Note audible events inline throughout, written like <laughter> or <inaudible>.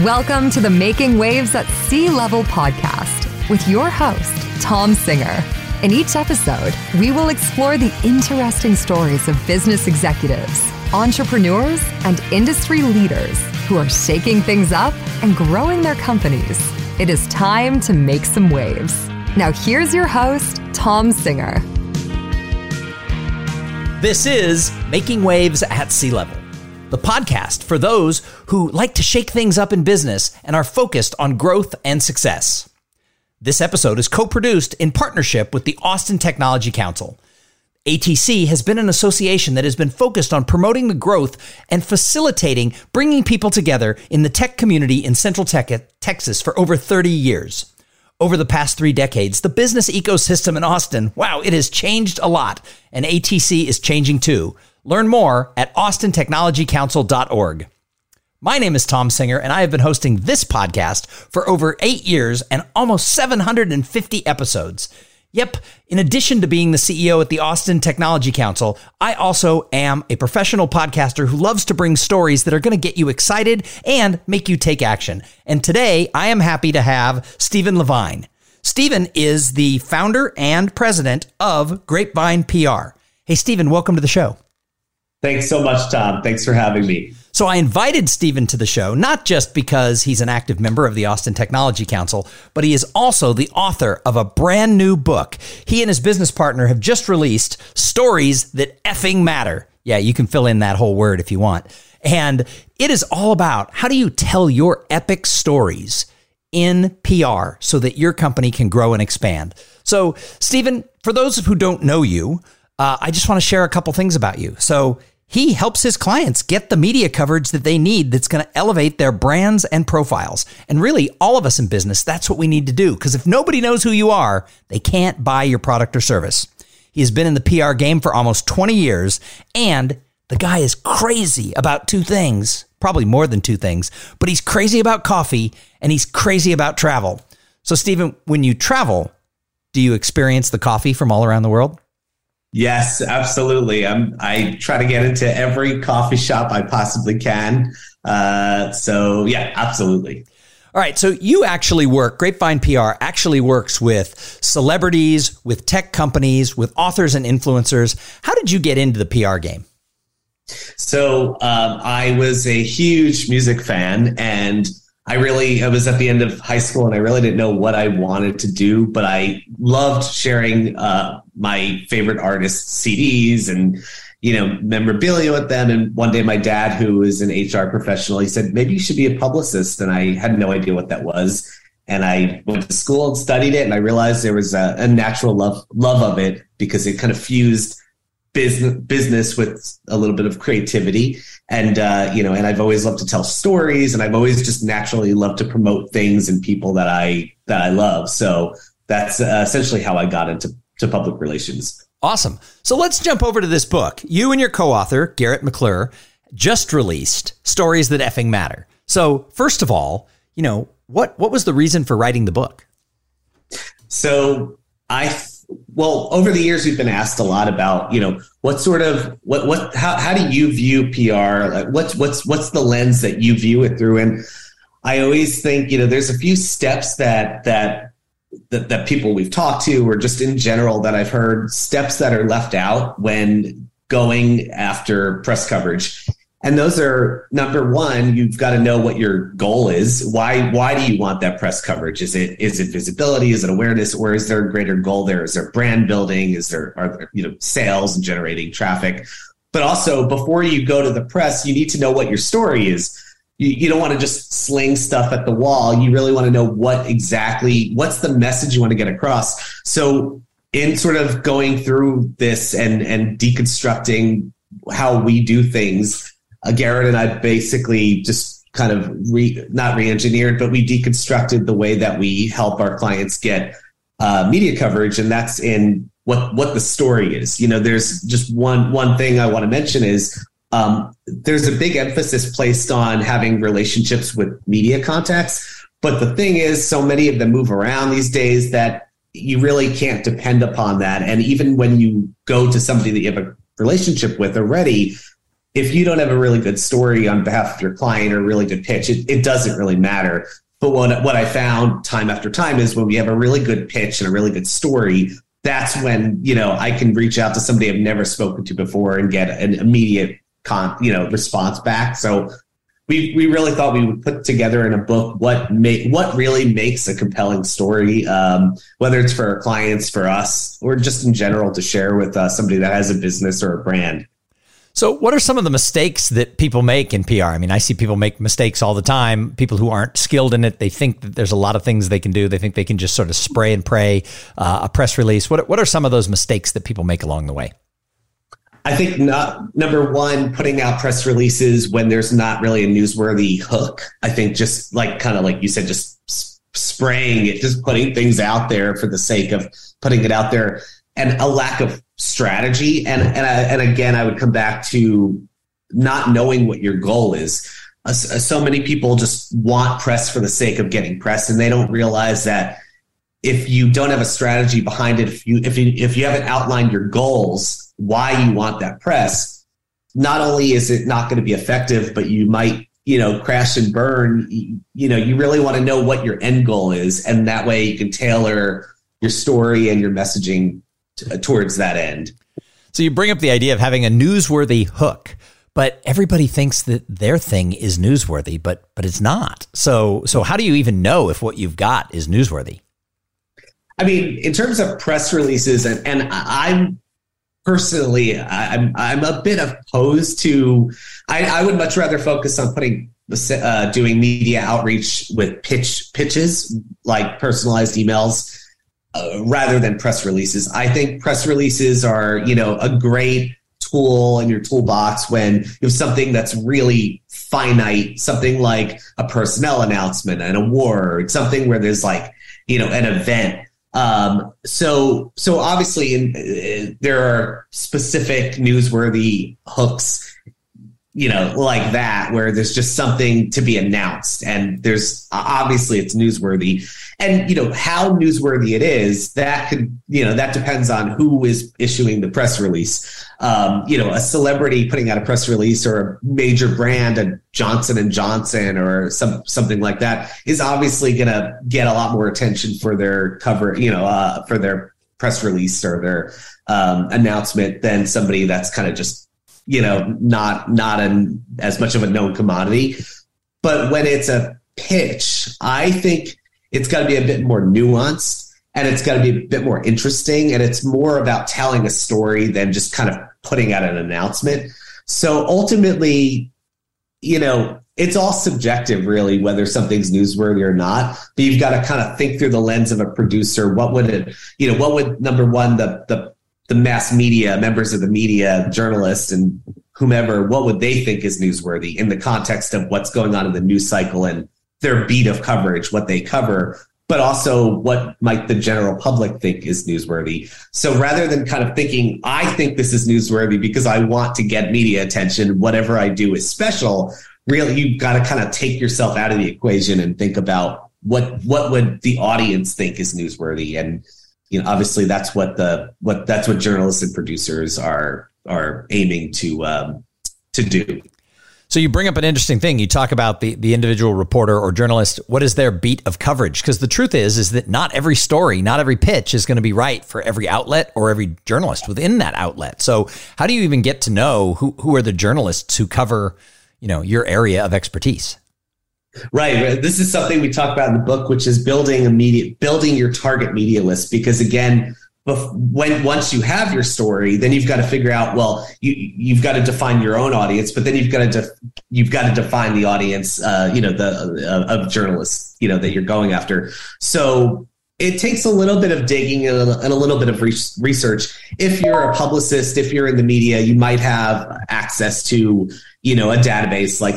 Welcome to the Making Waves at Sea Level podcast with your host, Tom Singer. In each episode, we will explore the interesting stories of business executives, entrepreneurs, and industry leaders who are shaking things up and growing their companies. It is time to make some waves. Now, here's your host, Tom Singer. This is Making Waves at Sea Level the podcast for those who like to shake things up in business and are focused on growth and success. This episode is co produced in partnership with the Austin Technology Council. ATC has been an association that has been focused on promoting the growth and facilitating bringing people together in the tech community in Central Texas for over 30 years. Over the past three decades, the business ecosystem in Austin, wow, it has changed a lot, and ATC is changing too. Learn more at austintechnologycouncil.org. My name is Tom Singer, and I have been hosting this podcast for over eight years and almost 750 episodes. Yep, in addition to being the CEO at the Austin Technology Council, I also am a professional podcaster who loves to bring stories that are going to get you excited and make you take action. And today, I am happy to have Stephen Levine. Stephen is the founder and president of Grapevine PR. Hey, Stephen, welcome to the show. Thanks so much, Tom. Thanks for having me. So I invited Stephen to the show, not just because he's an active member of the Austin Technology Council, but he is also the author of a brand new book. He and his business partner have just released Stories That Effing Matter. Yeah, you can fill in that whole word if you want. And it is all about how do you tell your epic stories in PR so that your company can grow and expand. So, Stephen, for those who don't know you, uh, I just want to share a couple things about you. So, he helps his clients get the media coverage that they need that's going to elevate their brands and profiles. And really, all of us in business, that's what we need to do. Because if nobody knows who you are, they can't buy your product or service. He has been in the PR game for almost 20 years, and the guy is crazy about two things, probably more than two things, but he's crazy about coffee and he's crazy about travel. So, Stephen, when you travel, do you experience the coffee from all around the world? Yes, absolutely. I'm, I try to get into every coffee shop I possibly can. Uh, so, yeah, absolutely. All right. So you actually work, Grapevine PR actually works with celebrities, with tech companies, with authors and influencers. How did you get into the PR game? So um, I was a huge music fan and I really, I was at the end of high school and I really didn't know what I wanted to do, but I loved sharing uh, my favorite artists' CDs and, you know, memorabilia with them. And one day my dad, who is an HR professional, he said, maybe you should be a publicist. And I had no idea what that was. And I went to school and studied it. And I realized there was a, a natural love, love of it because it kind of fused business, business with a little bit of creativity. And uh, you know and i've always loved to tell stories and i've always just naturally loved to promote things and people that i that i love. So that's uh, essentially how i got into to public relations. Awesome. So let's jump over to this book. You and your co-author garrett mcclure just released stories that effing matter. So first of all you know what what was the reason for writing the book? So i well, over the years, we've been asked a lot about, you know, what sort of what what how how do you view PR? Like, what's what's what's the lens that you view it through? And I always think, you know, there's a few steps that that that, that people we've talked to, or just in general that I've heard, steps that are left out when going after press coverage. And those are number one, you've got to know what your goal is. Why why do you want that press coverage? Is it is it visibility? Is it awareness? Or is there a greater goal there? Is there brand building? Is there are there, you know sales and generating traffic? But also before you go to the press, you need to know what your story is. You, you don't want to just sling stuff at the wall. You really want to know what exactly what's the message you want to get across. So in sort of going through this and and deconstructing how we do things uh, Garrett and I basically just kind of re, not re-engineered, but we deconstructed the way that we help our clients get uh, media coverage, and that's in what what the story is. You know, there's just one one thing I want to mention is um, there's a big emphasis placed on having relationships with media contacts, but the thing is, so many of them move around these days that you really can't depend upon that. And even when you go to somebody that you have a relationship with already, if you don't have a really good story on behalf of your client or a really good pitch, it, it doesn't really matter. But what, what I found time after time is when we have a really good pitch and a really good story, that's when, you know, I can reach out to somebody I've never spoken to before and get an immediate con, you know, response back. So we, we really thought we would put together in a book what make what really makes a compelling story, um, whether it's for our clients, for us, or just in general to share with uh, somebody that has a business or a brand. So, what are some of the mistakes that people make in PR? I mean, I see people make mistakes all the time. People who aren't skilled in it, they think that there's a lot of things they can do. They think they can just sort of spray and pray uh, a press release. What what are some of those mistakes that people make along the way? I think not, number one, putting out press releases when there's not really a newsworthy hook. I think just like kind of like you said, just spraying it, just putting things out there for the sake of putting it out there, and a lack of strategy. And and I, and again, I would come back to not knowing what your goal is. Uh, so many people just want press for the sake of getting press, and they don't realize that if you don't have a strategy behind it, if you if you if you haven't outlined your goals why you want that press, not only is it not going to be effective, but you might, you know, crash and burn. You, know, you really want to know what your end goal is. And that way you can tailor your story and your messaging towards that end. So you bring up the idea of having a newsworthy hook but everybody thinks that their thing is newsworthy but but it's not so so how do you even know if what you've got is newsworthy i mean in terms of press releases and and i'm personally, I'm I'm a bit opposed to. I, I would much rather focus on putting uh, doing media outreach with pitch pitches like personalized emails uh, rather than press releases. I think press releases are you know a great tool in your toolbox when you have something that's really finite, something like a personnel announcement, an award, something where there's like you know an event um, so, so obviously, in, uh, there are specific newsworthy hooks you know, like that, where there's just something to be announced. And there's obviously it's newsworthy. And, you know, how newsworthy it is, that could, you know, that depends on who is issuing the press release. Um, you know, a celebrity putting out a press release or a major brand, a Johnson and Johnson or some something like that, is obviously going to get a lot more attention for their cover, you know, uh, for their press release or their um, announcement than somebody that's kind of just you know, not not an as much of a known commodity. But when it's a pitch, I think it's got to be a bit more nuanced and it's got to be a bit more interesting and it's more about telling a story than just kind of putting out an announcement. So ultimately, you know, it's all subjective really whether something's newsworthy or not but you've got to kind of think through the lens of a producer what would it you know what would number one the the the mass media, members of the media, journalists, and whomever, what would they think is newsworthy in the context of what's going on in the news cycle and their beat of coverage, what they cover, but also what might the general public think is newsworthy. So rather than kind of thinking, I think this is newsworthy because I want to get media attention, whatever I do is special, really you've got to kind of take yourself out of the equation and think about what what would the audience think is newsworthy and you know, obviously that's what the what that's what journalists and producers are are aiming to um, to do. So you bring up an interesting thing. You talk about the the individual reporter or journalist. What is their beat of coverage? Because the truth is, is that not every story, not every pitch is going to be right for every outlet or every journalist within that outlet. So how do you even get to know who who are the journalists who cover, you know, your area of expertise? Right. This is something we talk about in the book, which is building a media, building your target media list. Because again, when once you have your story, then you've got to figure out. Well, you you've got to define your own audience, but then you've got to def, you've got to define the audience. Uh, you know, the uh, of journalists. You know that you're going after. So it takes a little bit of digging and a, and a, little bit of research. If you're a publicist, if you're in the media, you might have access to, you know, a database like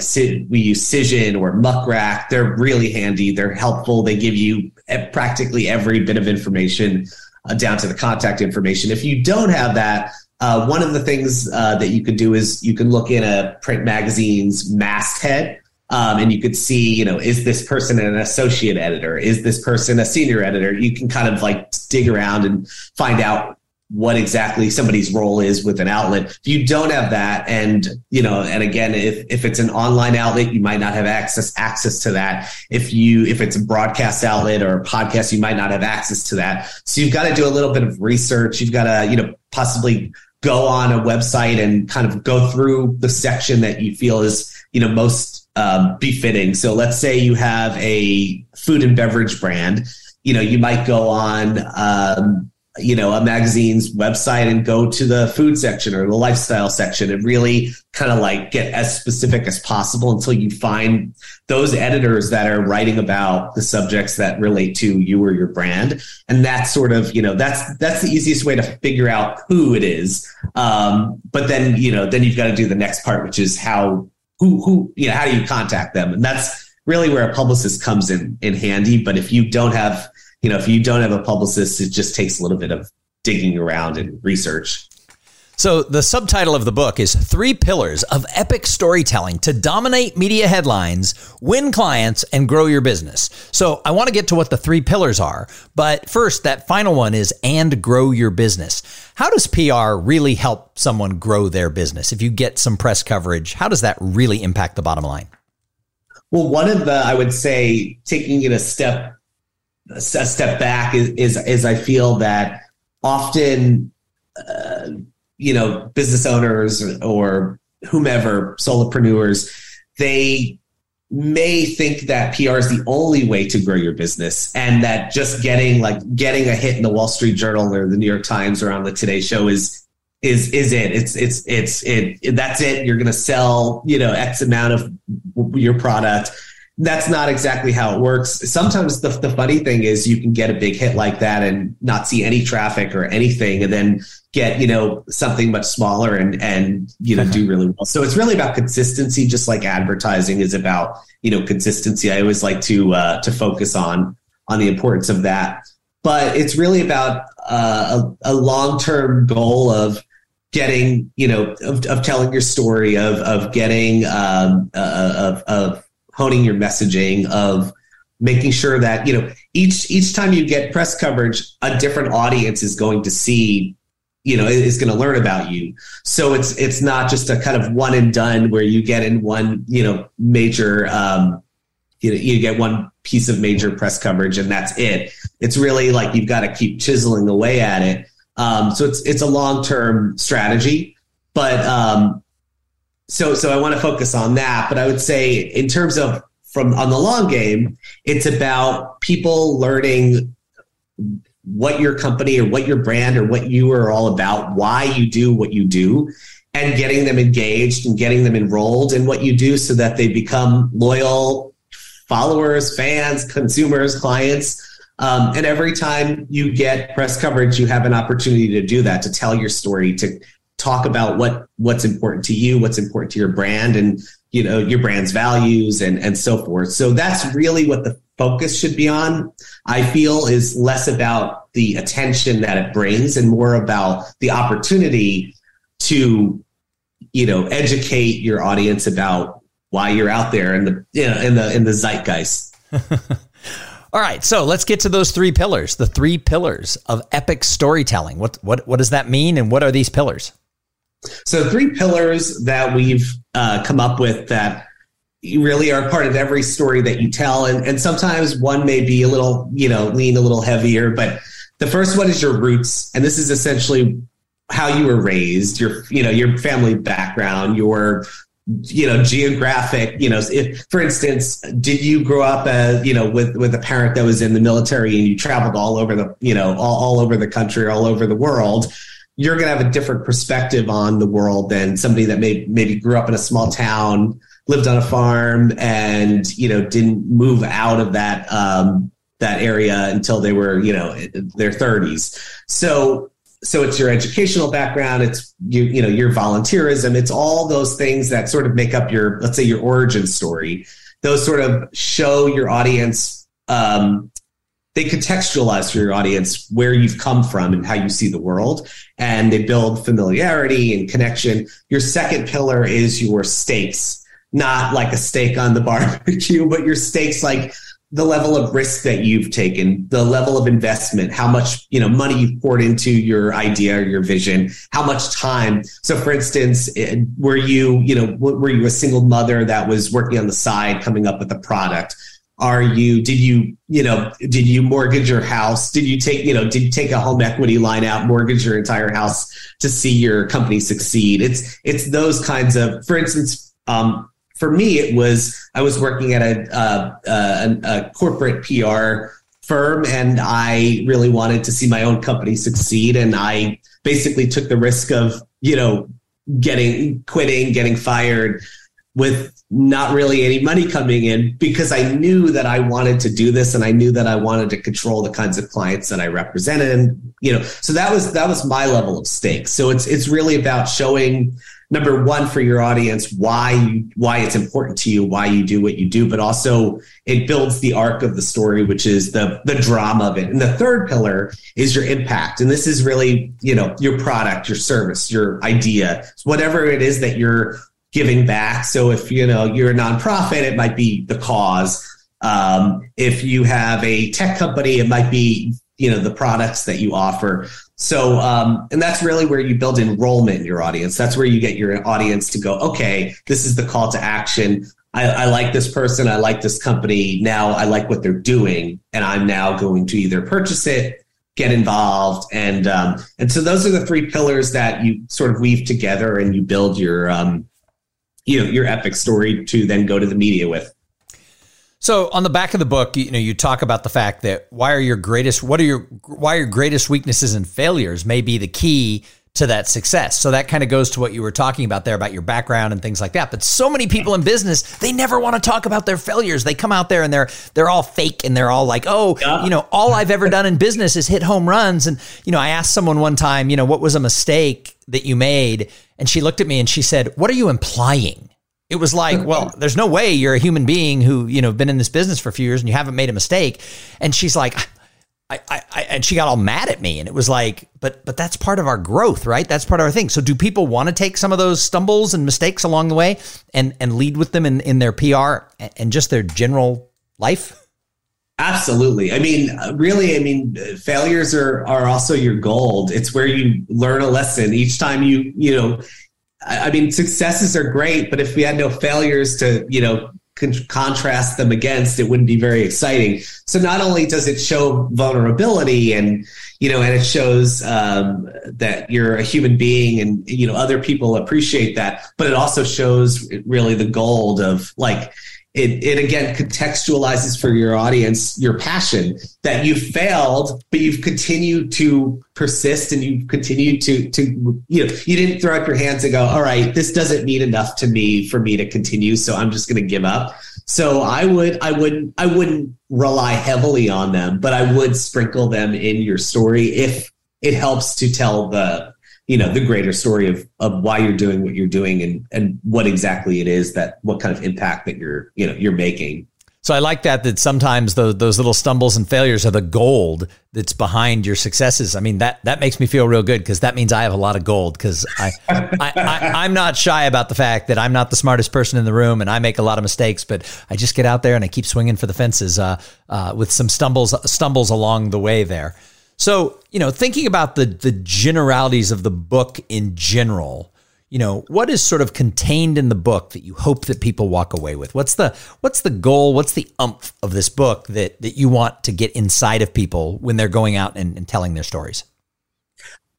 we use Cision or Muck Rack. They're really handy. They're helpful. They give you practically every bit of information uh, down to the contact information. If you don't have that, uh, one of the things uh, that you could do is you can look in a print magazine's masthead um, and you could see, you know, is this person an associate editor? Is this person a senior editor? You can kind of like dig around and find out what exactly somebody's role is with an outlet. If you don't have that, and you know, and again, if if it's an online outlet, you might not have access access to that. If you if it's a broadcast outlet or a podcast, you might not have access to that. So you've got to do a little bit of research. You've got to you know possibly go on a website and kind of go through the section that you feel is you know most um, befitting. So let's say you have a food and beverage brand. You know, you might go on. Um, you know, a magazine's website and go to the food section or the lifestyle section and really kind of like get as specific as possible until you find those editors that are writing about the subjects that relate to you or your brand. And that's sort of, you know, that's, that's the easiest way to figure out who it is. Um, but then, you know, then you've got to do the next part, which is how, who, who, you know, how do you contact them? And that's really where a publicist comes in, in handy. But if you don't have, you know, if you don't have a publicist, it just takes a little bit of digging around and research. So, the subtitle of the book is Three Pillars of Epic Storytelling to Dominate Media Headlines, Win Clients, and Grow Your Business. So, I want to get to what the three pillars are. But first, that final one is and grow your business. How does PR really help someone grow their business? If you get some press coverage, how does that really impact the bottom line? Well, one of the, I would say, taking it a step a step back is, is, is I feel that often, uh, you know, business owners or whomever, solopreneurs, they may think that PR is the only way to grow your business and that just getting like getting a hit in the Wall Street Journal or the New York Times or on the Today Show is is is it. It's it's it's it that's it. You're going to sell you know x amount of your product that's not exactly how it works. Sometimes the, the funny thing is you can get a big hit like that and not see any traffic or anything and then get, you know, something much smaller and, and, you know, do <laughs> really well. So it's really about consistency, just like advertising is about, you know, consistency. I always like to, uh, to focus on, on the importance of that. But it's really about uh, a, a long-term goal of, getting you know of, of telling your story of of getting um, uh, of of honing your messaging of making sure that you know each each time you get press coverage a different audience is going to see you know is going to learn about you. So it's it's not just a kind of one and done where you get in one you know major um you know you get one piece of major press coverage and that's it. It's really like you've got to keep chiseling away at it. Um so it's it's a long term strategy but um so so I want to focus on that. But I would say in terms of from on the long game, it's about people learning what your company or what your brand or what you are all about, why you do what you do, and getting them engaged and getting them enrolled in what you do so that they become loyal followers, fans, consumers, clients. Um, and every time you get press coverage, you have an opportunity to do that, to tell your story, to talk about what what's important to you, what's important to your brand, and you know your brand's values and and so forth. So that's really what the focus should be on. I feel is less about the attention that it brings and more about the opportunity to you know educate your audience about why you're out there in the you know, in the in the zeitgeist. <laughs> All right, so let's get to those three pillars, the three pillars of epic storytelling. What what what does that mean and what are these pillars? So, three pillars that we've uh, come up with that really are part of every story that you tell. And, and sometimes one may be a little, you know, lean a little heavier, but the first one is your roots. And this is essentially how you were raised, your, you know, your family background, your, you know, geographic, you know, if, for instance, did you grow up, as, you know, with, with a parent that was in the military and you traveled all over the, you know, all, all over the country, all over the world? You're going to have a different perspective on the world than somebody that may, maybe grew up in a small town, lived on a farm, and you know didn't move out of that um, that area until they were you know their 30s. So so it's your educational background, it's you you know your volunteerism, it's all those things that sort of make up your let's say your origin story. Those sort of show your audience um, they contextualize for your audience where you've come from and how you see the world and they build familiarity and connection your second pillar is your stakes not like a steak on the <laughs> barbecue but your stakes like the level of risk that you've taken, the level of investment, how much, you know, money you've poured into your idea or your vision, how much time. So for instance, were you, you know, were you a single mother that was working on the side coming up with a product? Are you, did you, you know, did you mortgage your house? Did you take, you know, did you take a home equity line out, mortgage your entire house to see your company succeed? It's, it's those kinds of, for instance, um, for me, it was I was working at a, uh, a, a corporate PR firm, and I really wanted to see my own company succeed, and I basically took the risk of you know getting quitting, getting fired with not really any money coming in because I knew that I wanted to do this and I knew that I wanted to control the kinds of clients that I represented and you know so that was that was my level of stakes. So it's it's really about showing number one for your audience why you why it's important to you why you do what you do but also it builds the arc of the story which is the the drama of it. And the third pillar is your impact. And this is really you know your product your service your idea whatever it is that you're giving back so if you know you're a nonprofit it might be the cause um, if you have a tech company it might be you know the products that you offer so, um, and that's really where you build enrollment in your audience. That's where you get your audience to go, okay, this is the call to action. I, I, like this person. I like this company. Now I like what they're doing. And I'm now going to either purchase it, get involved. And, um, and so those are the three pillars that you sort of weave together and you build your, um, you know, your epic story to then go to the media with. So on the back of the book, you know, you talk about the fact that why are your greatest what are your why are your greatest weaknesses and failures may be the key to that success. So that kind of goes to what you were talking about there about your background and things like that. But so many people in business, they never want to talk about their failures. They come out there and they're they're all fake and they're all like, "Oh, yeah. you know, all I've ever done in business is hit home runs." And you know, I asked someone one time, you know, what was a mistake that you made? And she looked at me and she said, "What are you implying?" It was like, <laughs> well, there's no way you're a human being who, you know, been in this business for a few years and you haven't made a mistake. And she's like, I, I, I, and she got all mad at me and it was like, but, but that's part of our growth, right? That's part of our thing. So do people want to take some of those stumbles and mistakes along the way and, and lead with them in, in their PR and just their general life? Absolutely. I mean, really, I mean, failures are, are also your gold. It's where you learn a lesson each time you, you know, I mean, successes are great, but if we had no failures to, you know, con- contrast them against, it wouldn't be very exciting. So not only does it show vulnerability and, you know, and it shows um, that you're a human being and, you know, other people appreciate that, but it also shows really the gold of like, it, it again contextualizes for your audience your passion that you failed but you've continued to persist and you've continued to to you know you didn't throw up your hands and go all right this doesn't mean enough to me for me to continue so i'm just going to give up. So i would i wouldn't i wouldn't rely heavily on them but i would sprinkle them in your story if it helps to tell the you know the greater story of of why you're doing what you're doing and and what exactly it is that what kind of impact that you're you know you're making so I like that that sometimes those those little stumbles and failures are the gold that's behind your successes. I mean that that makes me feel real good because that means I have a lot of gold because I, I, I am not shy about the fact that I'm not the smartest person in the room and I make a lot of mistakes, but I just get out there and I keep swinging for the fences uh, uh, with some stumbles stumbles along the way there. So, you know, thinking about the the generalities of the book in general, you know, what is sort of contained in the book that you hope that people walk away with? What's the what's the goal? What's the umph of this book that that you want to get inside of people when they're going out and, and telling their stories?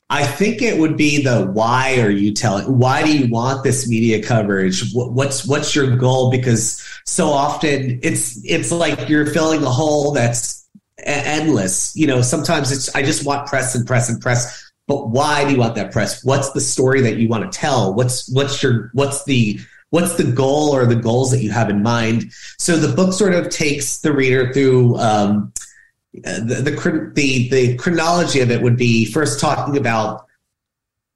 I think it would be the why are you telling? Why do you want this media coverage? What's what's your goal? Because so often it's it's like you're filling a hole that's endless. You know, sometimes it's I just want press and press and press. But why do you want that press? What's the story that you want to tell? What's what's your what's the what's the goal or the goals that you have in mind? So the book sort of takes the reader through um, the, the the the chronology of it would be first talking about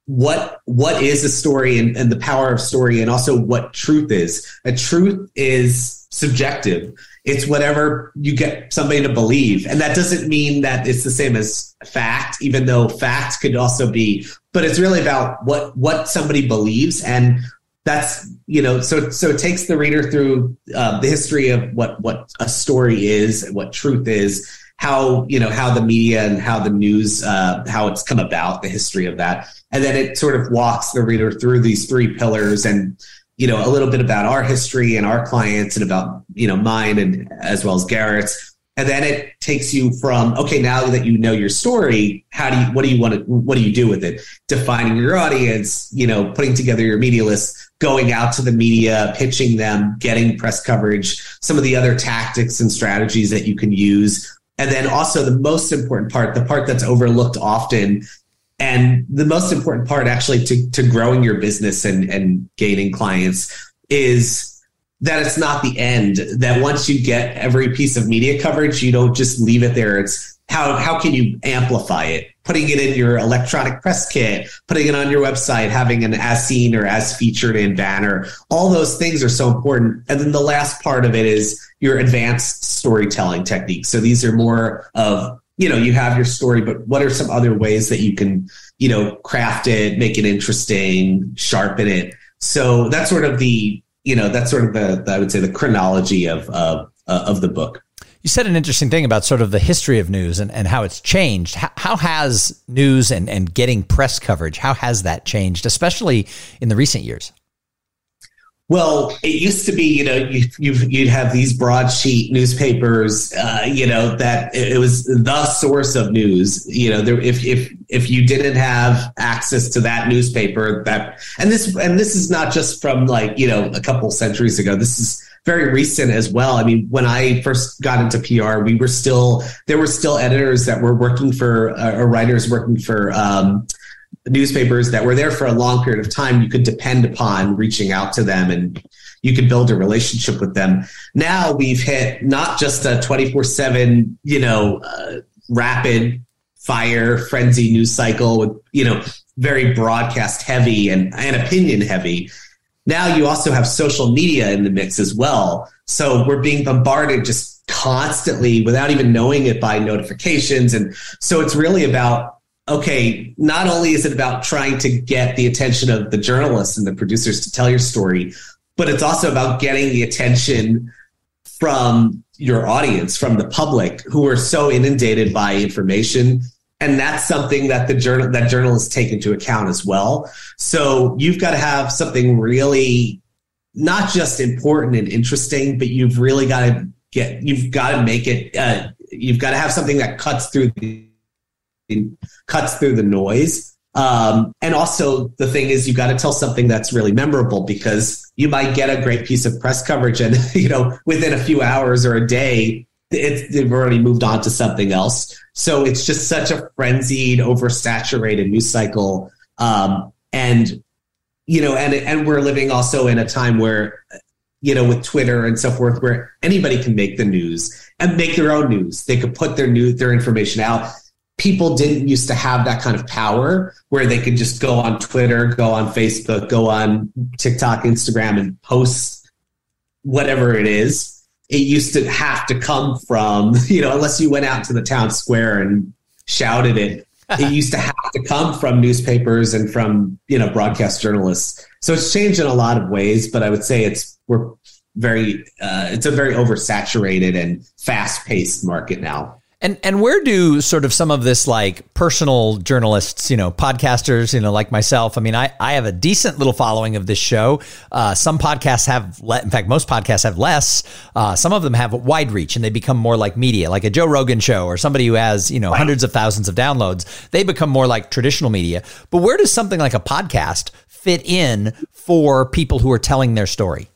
what what is a story and, and the power of story and also what truth is. A truth is subjective it's whatever you get somebody to believe. And that doesn't mean that it's the same as fact, even though fact could also be, but it's really about what, what somebody believes and that's you know so so it takes the reader through uh, the history of what what a story is what truth is how you know how the media and how the news uh, how it's come about the history of that and then it sort of walks the reader through these three pillars and you know a little bit about our history and our clients and about you know mine and as well as garrett's. And then it takes you from okay now that you know your story how do you what do you want to what do you do with it? Defining your audience you know putting together your media list going out to the media pitching them getting press coverage some of the other tactics and strategies that you can use. And then also the most important part the part that's overlooked often and the most important part actually to, to growing your business and, and gaining clients is that it's not the end. That once you get every piece of media coverage, you don't just leave it there. It's how how can you amplify it? Putting it in your electronic press kit, putting it on your website, having an as seen or as featured in banner. All those things are so important. And then the last part of it is your advanced storytelling techniques. So these are more of you know you have your story but what are some other ways that you can you know craft it make it interesting sharpen it so that's sort of the you know that's sort of the, the I would say the chronology of of uh, of the book. You said an interesting thing about sort of the history of news and, and how it's changed. How, how has news and, and getting press coverage, how has that changed, especially in the recent years? Well, it used to be, you know, you, you'd have these broadsheet newspapers, uh, you know, that it was the source of news. You know, there, if if if you didn't have access to that newspaper, that and this and this is not just from like you know a couple centuries ago. This is very recent as well. I mean, when I first got into PR, we were still there were still editors that were working for uh, or writers working for. Um, newspapers that were there for a long period of time, you could depend upon reaching out to them and you could build a relationship with them. Now we've hit not just a 24 seven, you know, uh, rapid fire frenzy news cycle with, you know, very broadcast heavy and, and opinion heavy. Now you also have social media in the mix as well. So we're being bombarded just constantly without even knowing it by notifications. And so it's really about okay, not only is it about trying to get the attention of the journalists and the producers to tell your story, but it's also about getting the attention from your audience, from the public who are so inundated by information. And that's something that the journal that journalists take into account as well. So you've got to have something really not just important and interesting, but you've really got to get you've got to make it uh, you've got to have something that cuts through the cuts through the noise. Um, and also the thing is you got to tell something that's really memorable because you might get a great piece of press coverage and <laughs> you know within a few hours or a day it, they've already moved on to something else. So it's just such a frenzied, oversaturated news cycle. Um, and you know, and and we're living also in a time where you know with Twitter and so forth, where anybody can make the news and make their own news. They could put their new their information out people didn't used to have that kind of power where they could just go on Twitter, go on Facebook, go on TikTok, Instagram, and post whatever it is. It used to have to come from, <laughs> you know, unless you went out to the town square and shouted it. it <laughs> used to have to come from newspapers and from, you know, broadcast journalists. So it's changed in a lot of ways, but I would say it's we're very uh, it's a very oversaturated and fast paced market now. And and where do sort of some of this like personal journalists, you know, podcasters, you know, like myself? I mean, I, I have a decent little following of this show. Uh, some podcasts have, le- in fact, most podcasts have less. Uh, some of them have wide reach and they become more like media, like a Joe Rogan show or somebody who has you know hundreds of thousands of downloads. They become more like traditional media. But where does something like a podcast fit in for people who are telling their story?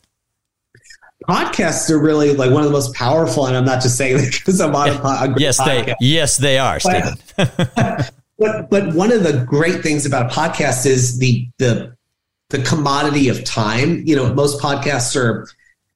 Podcasts are really like one of the most powerful, and I'm not just saying that <laughs> because I'm on a, a yes, podcast. they yes they are, Stephen. <laughs> but but one of the great things about a podcast is the the the commodity of time. You know, most podcasts are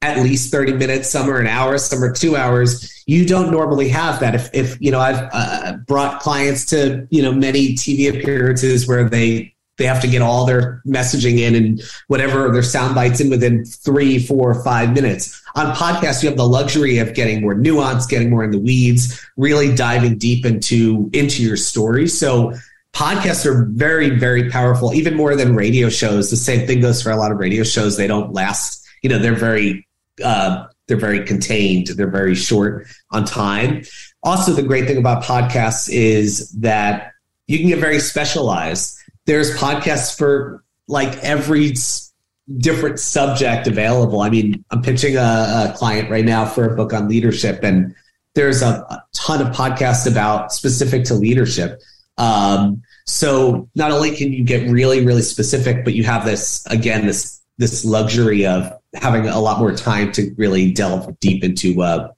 at least 30 minutes some are an hour some are two hours you don't normally have that if, if you know i've uh, brought clients to you know many tv appearances where they they have to get all their messaging in and whatever their sound bites in within three, four, five minutes. On podcasts, you have the luxury of getting more nuance, getting more in the weeds, really diving deep into into your story. So podcasts are very, very powerful, even more than radio shows. The same thing goes for a lot of radio shows. They don't last, you know, they're very, uh, they're very contained. They're very short on time. Also, the great thing about podcasts is that you can get very specialized. There's podcasts for like every different subject available. I mean, I'm pitching a, a client right now for a book on leadership, and there's a, a ton of podcasts about specific to leadership. Um, so not only can you get really, really specific, but you have this again this this luxury of having a lot more time to really delve deep into uh,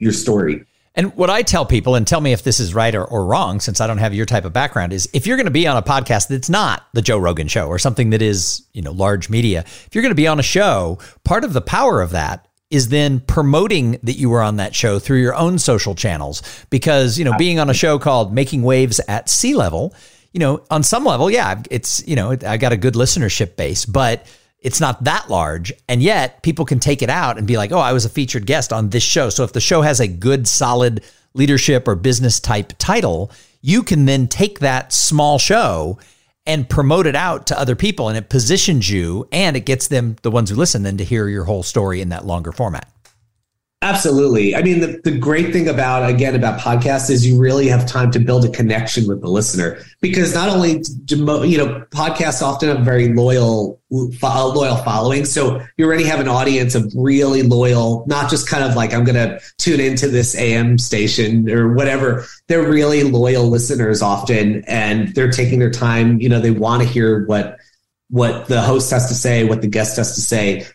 your story. And what I tell people, and tell me if this is right or, or wrong, since I don't have your type of background, is if you're going to be on a podcast that's not the Joe Rogan show or something that is, you know, large media, if you're going to be on a show, part of the power of that is then promoting that you were on that show through your own social channels. Because, you know, being on a show called Making Waves at Sea Level, you know, on some level, yeah, it's, you know, I got a good listenership base, but it's not that large. And yet people can take it out and be like, oh, I was a featured guest on this show. So if the show has a good, solid leadership or business type title, you can then take that small show and promote it out to other people. And it positions you and it gets them, the ones who listen, then to hear your whole story in that longer format. Absolutely. I mean, the, the great thing about, again, about podcasts is you really have time to build a connection with the listener because not only, you know, podcasts often have very loyal, loyal following. So you already have an audience of really loyal, not just kind of like, I'm going to tune into this AM station or whatever. They're really loyal listeners often, and they're taking their time. You know, they want to hear what, what the host has to say, what the guest has to say.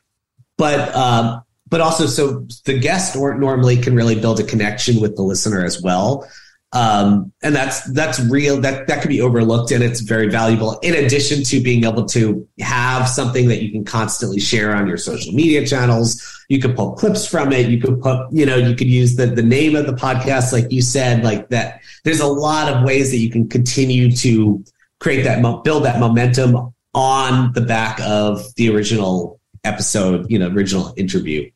But, um, but also so the guest normally can really build a connection with the listener as well. Um, and that's that's real that that can be overlooked and it's very valuable in addition to being able to have something that you can constantly share on your social media channels. You could pull clips from it. You could put you know you could use the the name of the podcast like you said like that. There's a lot of ways that you can continue to create that build that momentum on the back of the original episode you know original interview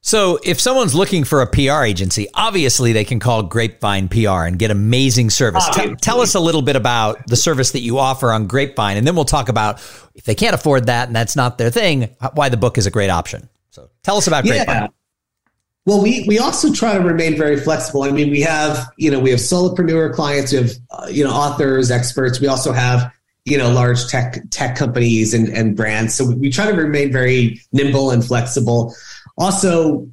so, if someone's looking for a PR agency, obviously they can call Grapevine PR and get amazing service. T- tell us a little bit about the service that you offer on Grapevine, and then we'll talk about if they can't afford that and that's not their thing, why the book is a great option. So, tell us about Grapevine. Yeah. Well, we we also try to remain very flexible. I mean, we have you know we have solopreneur clients, we have uh, you know authors, experts. We also have you know large tech tech companies and and brands. So we, we try to remain very nimble and flexible. Also,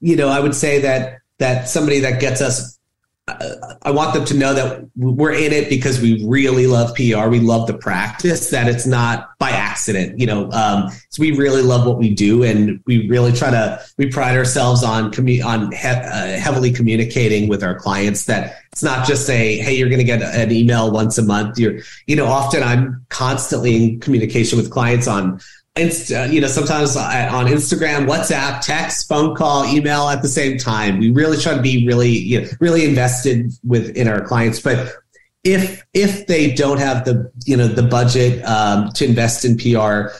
you know, I would say that that somebody that gets us I want them to know that we're in it because we really love PR. We love the practice. That it's not by accident. You know, um, so we really love what we do, and we really try to. We pride ourselves on commu- on he- uh, heavily communicating with our clients. That it's not just a hey, you're going to get an email once a month. You're, you know, often I'm constantly in communication with clients on Insta, you know, sometimes on Instagram, WhatsApp, text, phone call, email at the same time. We really try to be really, you know, really invested within our clients. But if if they don't have the you know the budget um, to invest in PR,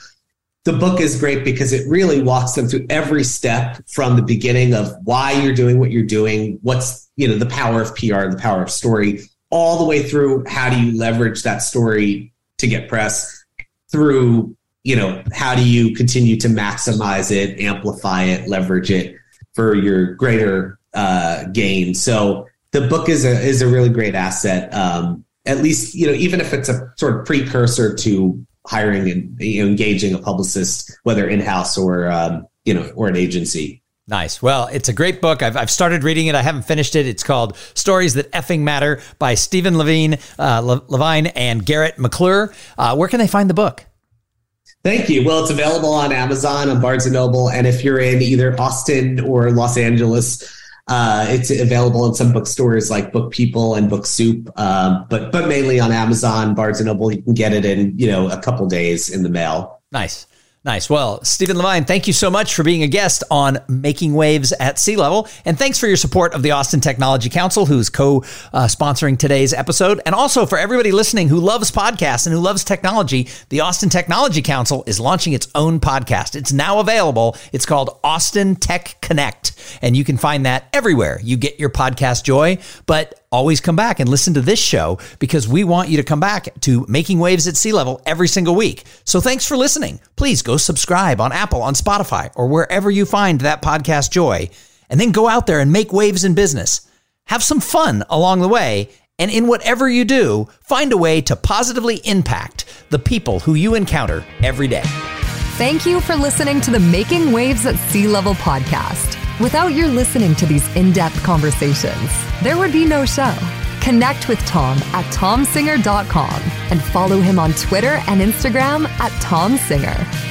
the book is great because it really walks them through every step from the beginning of why you're doing what you're doing, what's you know the power of PR, the power of story, all the way through how do you leverage that story to get press through you know, how do you continue to maximize it, amplify it, leverage it for your greater uh, gain? So the book is a is a really great asset. Um, at least you know, even if it's a sort of precursor to hiring and you know, engaging a publicist, whether in house or um, you know, or an agency. Nice. Well, it's a great book. I've, I've started reading it. I haven't finished it. It's called Stories That Effing Matter by Stephen Levine, uh, Levine and Garrett McClure. Uh, where can they find the book? Thank you. Well, it's available on Amazon, on Barnes and Noble, and if you're in either Austin or Los Angeles, uh, it's available in some bookstores like Book People and Book Soup, um, but but mainly on Amazon, Barnes and Noble. You can get it in you know a couple days in the mail. Nice. Nice. Well, Stephen Levine, thank you so much for being a guest on Making Waves at Sea Level. And thanks for your support of the Austin Technology Council, who's co uh, sponsoring today's episode. And also for everybody listening who loves podcasts and who loves technology, the Austin Technology Council is launching its own podcast. It's now available. It's called Austin Tech Connect. And you can find that everywhere you get your podcast joy. But always come back and listen to this show because we want you to come back to Making Waves at Sea Level every single week. So thanks for listening. Please go subscribe on Apple, on Spotify, or wherever you find that podcast joy, and then go out there and make waves in business. Have some fun along the way. And in whatever you do, find a way to positively impact the people who you encounter every day. Thank you for listening to the Making Waves at Sea Level podcast. Without your listening to these in depth conversations, there would be no show. Connect with Tom at tomsinger.com and follow him on Twitter and Instagram at tomsinger.